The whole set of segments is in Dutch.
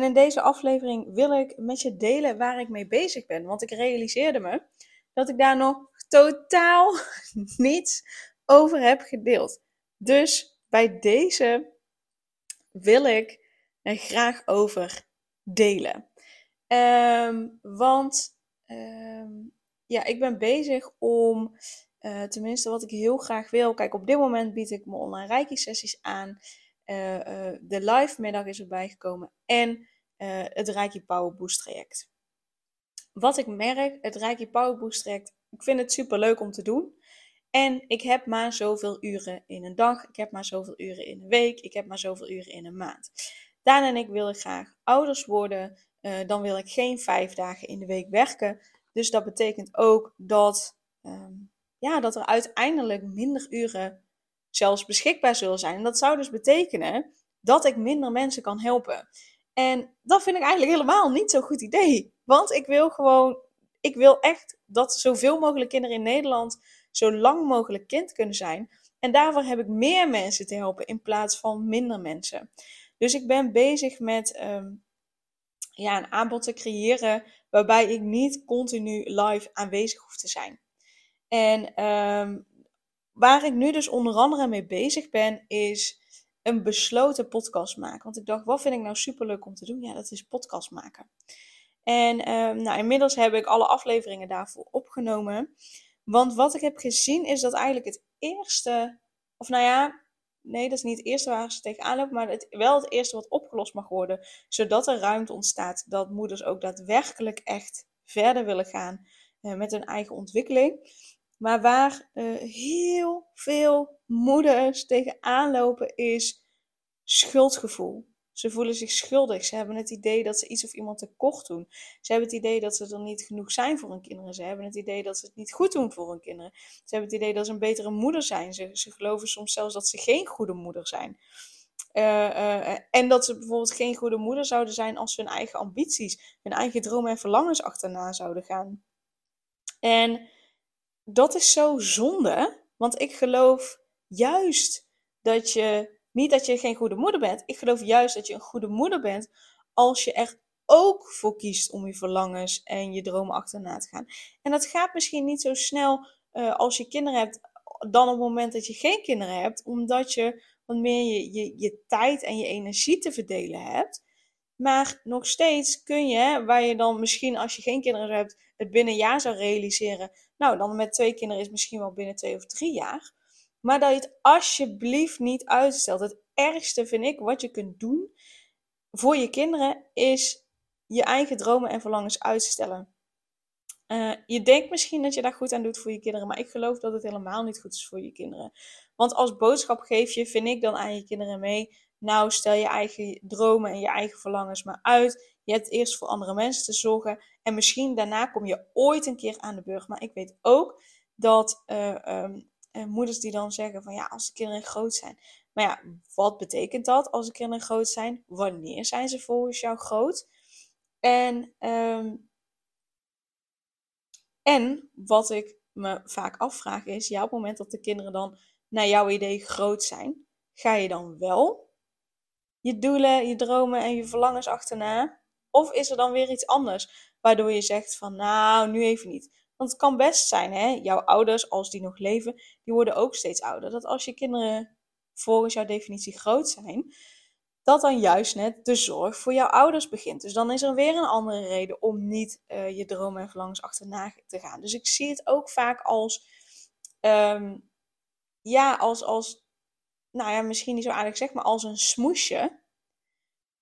En in deze aflevering wil ik met je delen waar ik mee bezig ben. Want ik realiseerde me dat ik daar nog totaal niets over heb gedeeld. Dus bij deze wil ik er graag over delen. Ehm, want ehm, ja, ik ben bezig om, uh, tenminste wat ik heel graag wil. Kijk, op dit moment bied ik mijn online reiki sessies aan. Uh, uh, de live middag is erbij gekomen. En uh, het Reiki Power Boost traject. Wat ik merk, het Reiki Power Boost traject, ik vind het super leuk om te doen. En ik heb maar zoveel uren in een dag, ik heb maar zoveel uren in een week, ik heb maar zoveel uren in een maand. Daan en ik willen graag ouders worden, uh, dan wil ik geen vijf dagen in de week werken. Dus dat betekent ook dat, um, ja, dat er uiteindelijk minder uren zelfs beschikbaar zullen zijn. En dat zou dus betekenen dat ik minder mensen kan helpen. En dat vind ik eigenlijk helemaal niet zo'n goed idee. Want ik wil gewoon, ik wil echt dat zoveel mogelijk kinderen in Nederland zo lang mogelijk kind kunnen zijn. En daarvoor heb ik meer mensen te helpen in plaats van minder mensen. Dus ik ben bezig met um, ja, een aanbod te creëren waarbij ik niet continu live aanwezig hoef te zijn. En um, waar ik nu dus onder andere mee bezig ben, is een besloten podcast maken. Want ik dacht, wat vind ik nou superleuk om te doen? Ja, dat is podcast maken. En um, nou, inmiddels heb ik alle afleveringen daarvoor opgenomen. Want wat ik heb gezien is dat eigenlijk het eerste, of nou ja, nee, dat is niet het eerste waar ze tegenaan lopen, maar het, wel het eerste wat opgelost mag worden. Zodat er ruimte ontstaat dat moeders ook daadwerkelijk echt verder willen gaan uh, met hun eigen ontwikkeling. Maar waar uh, heel veel moeders tegenaan lopen is schuldgevoel. Ze voelen zich schuldig. Ze hebben het idee dat ze iets of iemand tekort doen. Ze hebben het idee dat ze er niet genoeg zijn voor hun kinderen. Ze hebben het idee dat ze het niet goed doen voor hun kinderen. Ze hebben het idee dat ze een betere moeder zijn. Ze, ze geloven soms zelfs dat ze geen goede moeder zijn. Uh, uh, en dat ze bijvoorbeeld geen goede moeder zouden zijn als ze hun eigen ambities, hun eigen dromen en verlangens achterna zouden gaan. En dat is zo zonde, want ik geloof juist dat je, niet dat je geen goede moeder bent, ik geloof juist dat je een goede moeder bent als je er ook voor kiest om je verlangens en je dromen achterna te gaan. En dat gaat misschien niet zo snel uh, als je kinderen hebt, dan op het moment dat je geen kinderen hebt, omdat je wat meer je, je, je tijd en je energie te verdelen hebt. Maar nog steeds kun je, waar je dan misschien als je geen kinderen hebt, het binnen jaar zou realiseren. Nou, dan met twee kinderen is misschien wel binnen twee of drie jaar. Maar dat je het alsjeblieft niet uitstelt. Het ergste vind ik wat je kunt doen voor je kinderen is je eigen dromen en verlangens uitstellen. Uh, je denkt misschien dat je daar goed aan doet voor je kinderen, maar ik geloof dat het helemaal niet goed is voor je kinderen. Want als boodschap geef je, vind ik dan aan je kinderen mee, nou stel je eigen dromen en je eigen verlangens maar uit. Je hebt eerst voor andere mensen te zorgen en misschien daarna kom je ooit een keer aan de beurt. Maar ik weet ook dat uh, um, uh, moeders die dan zeggen van ja, als de kinderen groot zijn. Maar ja, wat betekent dat als de kinderen groot zijn? Wanneer zijn ze volgens jou groot? En, um, en wat ik me vaak afvraag is, ja, op het moment dat de kinderen dan naar jouw idee groot zijn, ga je dan wel je doelen, je dromen en je verlangens achterna? Of is er dan weer iets anders waardoor je zegt van nou, nu even niet. Want het kan best zijn, hè, jouw ouders, als die nog leven, die worden ook steeds ouder. Dat als je kinderen volgens jouw definitie groot zijn, dat dan juist net de zorg voor jouw ouders begint. Dus dan is er weer een andere reden om niet uh, je dromen en verlangens achterna te gaan. Dus ik zie het ook vaak als, um, ja, als, als, nou ja, misschien niet zo aardig zeg, maar als een smoesje.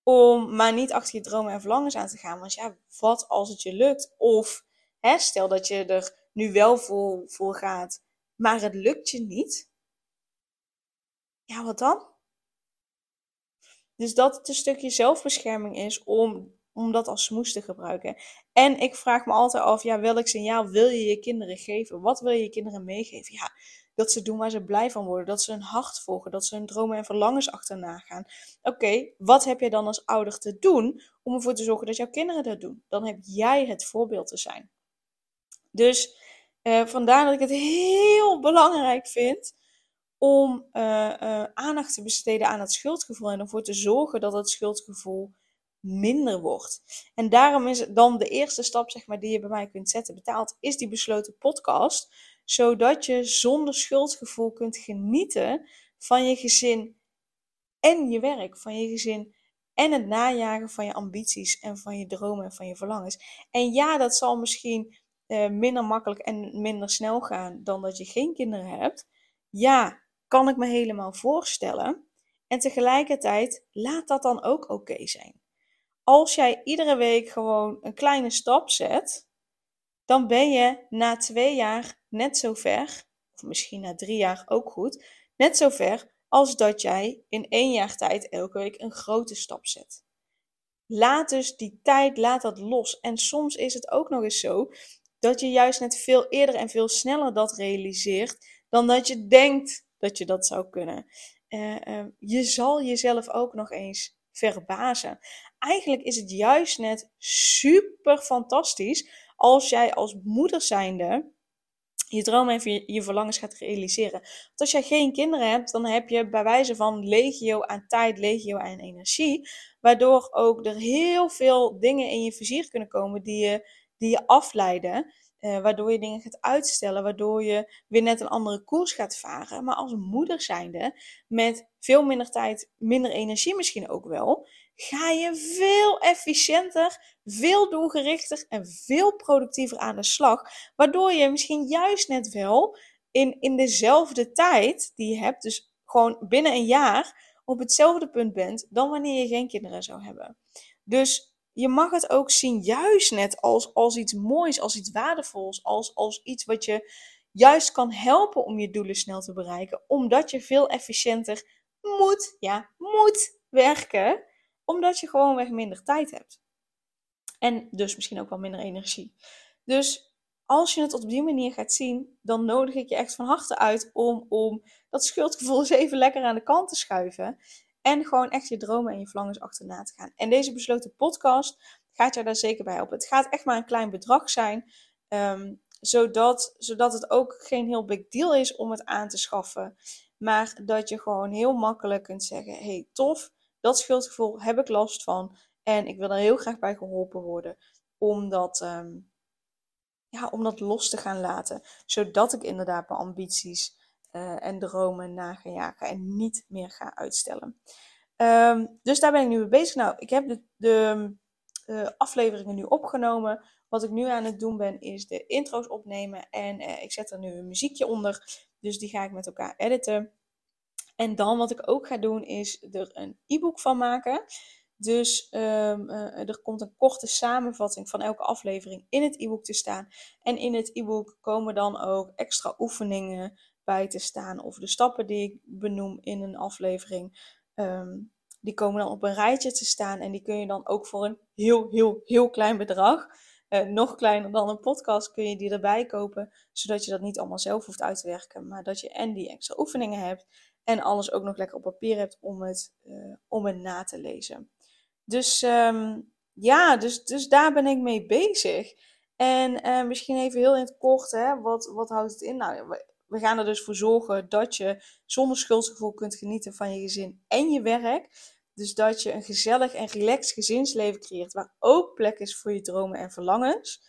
Om maar niet achter je dromen en verlangens aan te gaan. Want ja, wat als het je lukt? Of hè, stel dat je er nu wel voor, voor gaat, maar het lukt je niet. Ja, wat dan? Dus dat het een stukje zelfbescherming is om, om dat als smoes te gebruiken. En ik vraag me altijd af, ja, welk signaal wil je je kinderen geven? Wat wil je je kinderen meegeven? Ja, dat ze doen waar ze blij van worden, dat ze hun hart volgen, dat ze hun dromen en verlangens achterna gaan. Oké, wat heb je dan als ouder te doen om ervoor te zorgen dat jouw kinderen dat doen? Dan heb jij het voorbeeld te zijn. Dus uh, vandaar dat ik het heel belangrijk vind om uh, uh, aandacht te besteden aan het schuldgevoel en ervoor te zorgen dat het schuldgevoel minder wordt. En daarom is dan de eerste stap zeg maar, die je bij mij kunt zetten betaald, is die besloten podcast. Zodat je zonder schuldgevoel kunt genieten van je gezin en je werk, van je gezin en het najagen van je ambities en van je dromen en van je verlangens. En ja, dat zal misschien uh, minder makkelijk en minder snel gaan dan dat je geen kinderen hebt. Ja, kan ik me helemaal voorstellen. En tegelijkertijd laat dat dan ook oké zijn. Als jij iedere week gewoon een kleine stap zet, dan ben je na twee jaar net zo ver, of misschien na drie jaar ook goed, net zo ver als dat jij in één jaar tijd elke week een grote stap zet. Laat dus die tijd, laat dat los. En soms is het ook nog eens zo dat je juist net veel eerder en veel sneller dat realiseert dan dat je denkt dat je dat zou kunnen. Uh, uh, je zal jezelf ook nog eens verbazen. Eigenlijk is het juist net super fantastisch als jij als moeder zijnde je dromen en je, je verlangens gaat realiseren. Want als jij geen kinderen hebt, dan heb je bij wijze van legio aan tijd, legio aan energie. Waardoor ook er heel veel dingen in je vizier kunnen komen die je, die je afleiden. Uh, waardoor je dingen gaat uitstellen, waardoor je weer net een andere koers gaat varen. Maar als moeder zijnde, met veel minder tijd, minder energie misschien ook wel, ga je veel efficiënter, veel doelgerichter en veel productiever aan de slag. Waardoor je misschien juist net wel in, in dezelfde tijd die je hebt, dus gewoon binnen een jaar, op hetzelfde punt bent dan wanneer je geen kinderen zou hebben. Dus je mag het ook zien juist net als, als iets moois, als iets waardevols, als, als iets wat je juist kan helpen om je doelen snel te bereiken, omdat je veel efficiënter moet, ja, moet werken, omdat je gewoonweg minder tijd hebt. En dus misschien ook wel minder energie. Dus als je het op die manier gaat zien, dan nodig ik je echt van harte uit om, om dat schuldgevoel eens even lekker aan de kant te schuiven. En gewoon echt je dromen en je verlangens achterna te gaan. En deze besloten podcast gaat jou daar zeker bij helpen. Het gaat echt maar een klein bedrag zijn. Ehm, zodat, zodat het ook geen heel big deal is om het aan te schaffen. Maar dat je gewoon heel makkelijk kunt zeggen: hey, tof, dat schuldgevoel heb ik last van. En ik wil er heel graag bij geholpen worden om dat, ehm, ja, om dat los te gaan laten. Zodat ik inderdaad mijn ambities uh, en dromen na en niet meer ga uitstellen. Um, dus daar ben ik nu mee bezig. Nou, ik heb de, uh, afleveringen nu opgenomen. Wat ik nu aan het doen ben, is de intro's opnemen. En uh, ik zet er nu een muziekje onder. Dus die ga ik met elkaar editen. En dan wat ik ook ga doen, is er een e-book van maken. Dus uh, er komt een korte samenvatting van elke aflevering in het e-book te staan. En in het e-book komen dan ook extra oefeningen bij te staan. Of de stappen die ik benoem in een aflevering. Um, die komen dan op een rijtje te staan. En die kun je dan ook voor een heel, heel, heel klein bedrag. Uh, nog kleiner dan een podcast kun je die erbij kopen. Zodat je dat niet allemaal zelf hoeft uit te werken. Maar dat je en die extra oefeningen hebt. En alles ook nog lekker op papier hebt om het, uh, om het na te lezen. Dus um, ja, dus, dus daar ben ik mee bezig. En uh, misschien even heel in het kort, hè, wat, wat houdt het in? Nou, we gaan er dus voor zorgen dat je zonder schuldgevoel kunt genieten van je gezin en je werk. Dus dat je een gezellig en relaxed gezinsleven creëert, waar ook plek is voor je dromen en verlangens.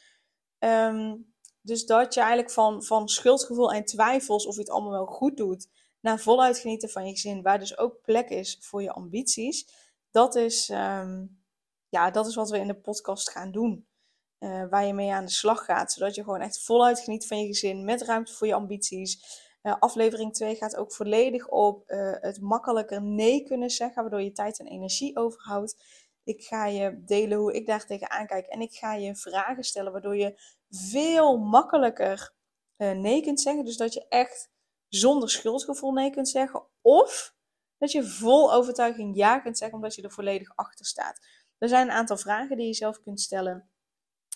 Um, dus dat je eigenlijk van, van schuldgevoel en twijfels of je het allemaal wel goed doet, naar voluit genieten van je gezin, waar dus ook plek is voor je ambities. Dat is, um, ja, dat is wat we in de podcast gaan doen. Uh, waar je mee aan de slag gaat. Zodat je gewoon echt voluit geniet van je gezin. Met ruimte voor je ambities. Uh, aflevering 2 gaat ook volledig op uh, het makkelijker nee kunnen zeggen. Waardoor je tijd en energie overhoudt. Ik ga je delen hoe ik daar tegenaan kijk. En ik ga je vragen stellen. Waardoor je veel makkelijker nee kunt zeggen. Dus dat je echt zonder schuldgevoel nee kunt zeggen. Of dat je vol overtuiging ja kunt zeggen. Omdat je er volledig achter staat. Er zijn een aantal vragen die je zelf kunt stellen,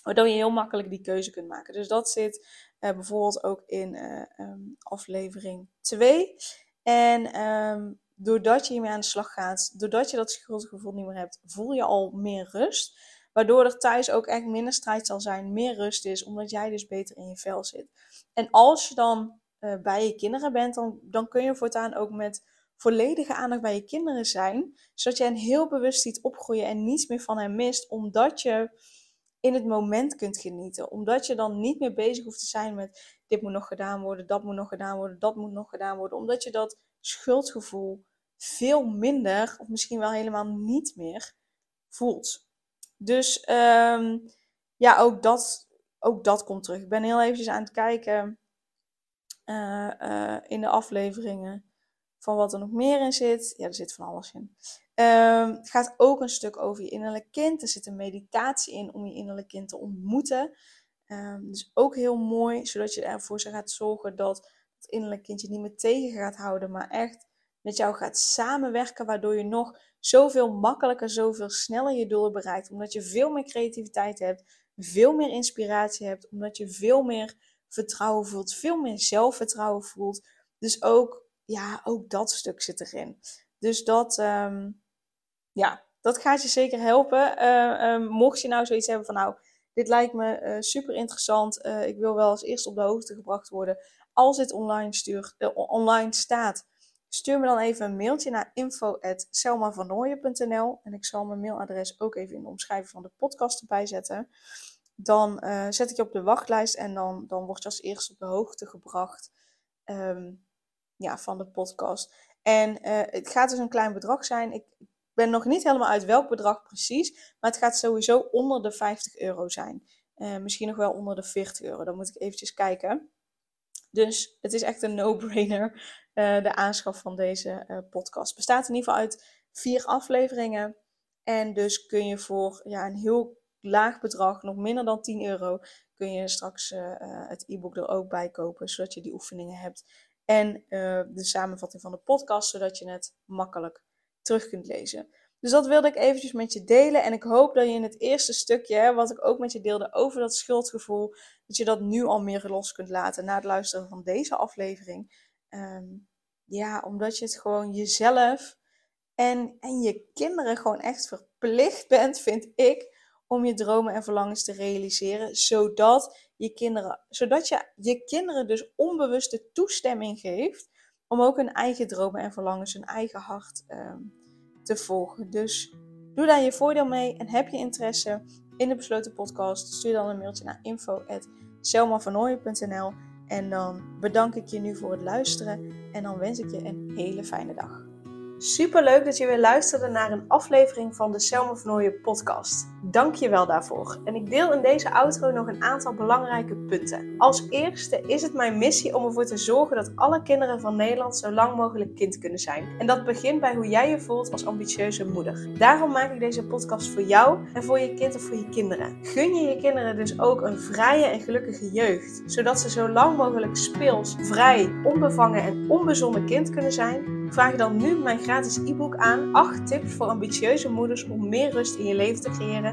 waardoor je heel makkelijk die keuze kunt maken. Dus dat zit uh, bijvoorbeeld ook in um, aflevering 2. En um, doordat je hiermee aan de slag gaat, doordat je dat schuldgevoel niet meer hebt, voel je al meer rust. Waardoor er thuis ook echt minder strijd zal zijn, meer rust is, omdat jij dus beter in je vel zit. En als je dan uh, bij je kinderen bent, dan, dan kun je voortaan ook met volledige aandacht bij je kinderen zijn. Zodat je hen heel bewust ziet opgroeien en niets meer van hen mist, omdat je in het moment kunt genieten. Omdat je dan niet meer bezig hoeft te zijn met dit moet nog gedaan worden, dat moet nog gedaan worden, dat moet nog gedaan worden. Omdat je dat schuldgevoel veel minder, of misschien wel helemaal niet meer, voelt. Dus um, ja, ook dat, ook dat komt terug. Ik ben heel eventjes aan het kijken uh, uh, in de afleveringen van wat er nog meer in zit. Ja, er zit van alles in. Um, het gaat ook een stuk over je innerlijk kind. Er zit een meditatie in om je innerlijk kind te ontmoeten. Um, dus ook heel mooi, zodat je ervoor gaat zorgen dat het innerlijk kind je niet meer tegen gaat houden, maar echt met jou gaat samenwerken, waardoor je nog zoveel makkelijker, zoveel sneller je doelen bereikt. Omdat je veel meer creativiteit hebt, veel meer inspiratie hebt, omdat je veel meer vertrouwen voelt, veel meer zelfvertrouwen voelt. Dus ook, ja, ook dat stuk zit erin. Dus dat, um, ja, dat gaat je zeker helpen. Uh, um, mocht je nou zoiets hebben van, nou, dit lijkt me uh, super interessant. Ik wil wel als eerste op de hoogte gebracht worden. Als dit online, stuurt, online staat, Stuur me dan even een mailtje naar info.selmavernooien.nl en ik zal mijn mailadres ook even in de omschrijving van de podcast erbij zetten. Dan zet ik je op de wachtlijst en dan, dan word je als eerste op de hoogte gebracht um, ja, van de podcast. En het gaat dus een klein bedrag zijn. Ik ben nog niet helemaal uit welk bedrag precies, maar het gaat sowieso onder de 50 euro zijn. Uh, misschien nog wel onder de 40 euro. Dan moet ik eventjes kijken. Dus het is echt een no-brainer, uh, de aanschaf van deze uh, podcast. Bestaat in ieder geval uit vier afleveringen. En dus kun je voor ja, een heel laag bedrag, nog minder dan 10 euro, kun je straks het e-book er ook bij kopen, zodat je die oefeningen hebt. En de samenvatting van de podcast, zodat je het makkelijk terug kunt lezen. Dus dat wilde ik eventjes met je delen. En ik hoop dat je in het eerste stukje, wat ik ook met je deelde over dat schuldgevoel, dat je dat nu al meer los kunt laten na het luisteren van deze aflevering. Um, ja, omdat je het gewoon jezelf en, en je kinderen gewoon echt verplicht bent, vind ik, om je dromen en verlangens te realiseren. Zodat je kinderen, zodat je je kinderen dus onbewuste toestemming geeft om ook hun eigen dromen en verlangens, hun eigen hart um, te volgen. Dus doe daar je voordeel mee en heb je interesse in de besloten podcast, stuur dan een mailtje naar info.selmavernooien.nl en dan bedank ik je nu voor het luisteren en dan wens ik je een hele fijne dag. Super leuk dat je weer luisterde naar een aflevering van de Selma van podcast. Dank je wel daarvoor. En ik deel in deze outro nog een aantal belangrijke punten. Als eerste is het mijn missie om ervoor te zorgen dat alle kinderen van Nederland zo lang mogelijk kind kunnen zijn. En dat begint bij hoe jij je voelt als ambitieuze moeder. Daarom maak ik deze podcast voor jou en voor je kind of voor je kinderen. Gun je je kinderen dus ook een vrije en gelukkige jeugd, zodat ze zo lang mogelijk speels, vrij, onbevangen en onbezonnen kind kunnen zijn Vraag dan nu mijn gratis e-book aan 8 tips voor ambitieuze moeders om meer rust in je leven te creëren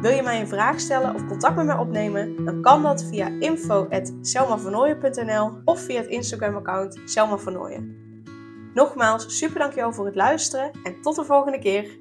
Wil je mij een vraag stellen of contact met mij opnemen? Dan kan dat via info.selmavernooien.nl of via het Instagram account Selma Nogmaals, super dankjewel voor het luisteren en tot de volgende keer.